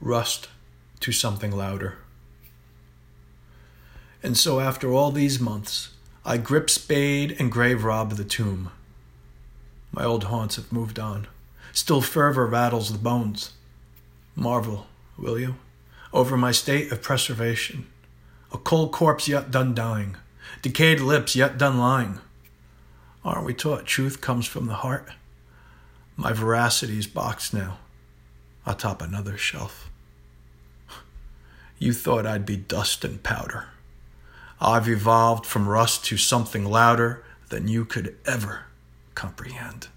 rust to something louder. And so, after all these months, I grip spade and grave rob the tomb. My old haunts have moved on. Still fervor rattles the bones. Marvel, will you, over my state of preservation. A cold corpse yet done dying, decayed lips yet done lying. Aren't we taught truth comes from the heart? My veracity's boxed now, atop another shelf. You thought I'd be dust and powder. I've evolved from rust to something louder than you could ever comprehend.